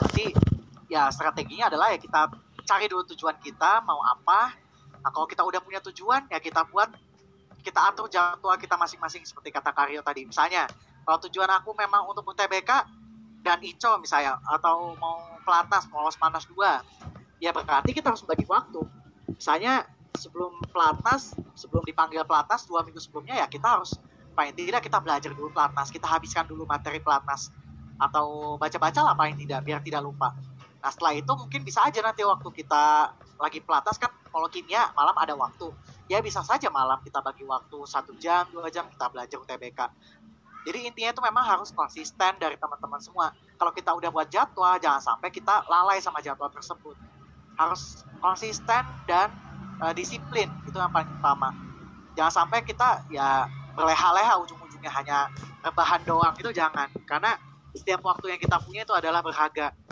Nanti ya strateginya adalah ya kita cari dulu tujuan kita mau apa. Nah kalau kita udah punya tujuan ya kita buat kita atur jadwal kita masing-masing seperti kata Karyo tadi. Misalnya kalau tujuan aku memang untuk UTBK dan ICO misalnya atau mau pelatnas mau lolos panas dua ya berarti kita harus bagi waktu misalnya sebelum pelatnas sebelum dipanggil pelatnas dua minggu sebelumnya ya kita harus paling tidak kita belajar dulu pelatnas kita habiskan dulu materi pelatnas atau baca-baca lah paling tidak biar tidak lupa nah setelah itu mungkin bisa aja nanti waktu kita lagi pelatnas kan kalau kimia malam ada waktu ya bisa saja malam kita bagi waktu satu jam dua jam kita belajar UTBK jadi intinya itu memang harus konsisten dari teman-teman semua. Kalau kita udah buat jadwal, jangan sampai kita lalai sama jadwal tersebut. Harus konsisten dan uh, disiplin, itu yang paling utama. Jangan sampai kita ya berleha-leha ujung-ujungnya hanya rebahan doang itu jangan. Karena setiap waktu yang kita punya itu adalah berharga.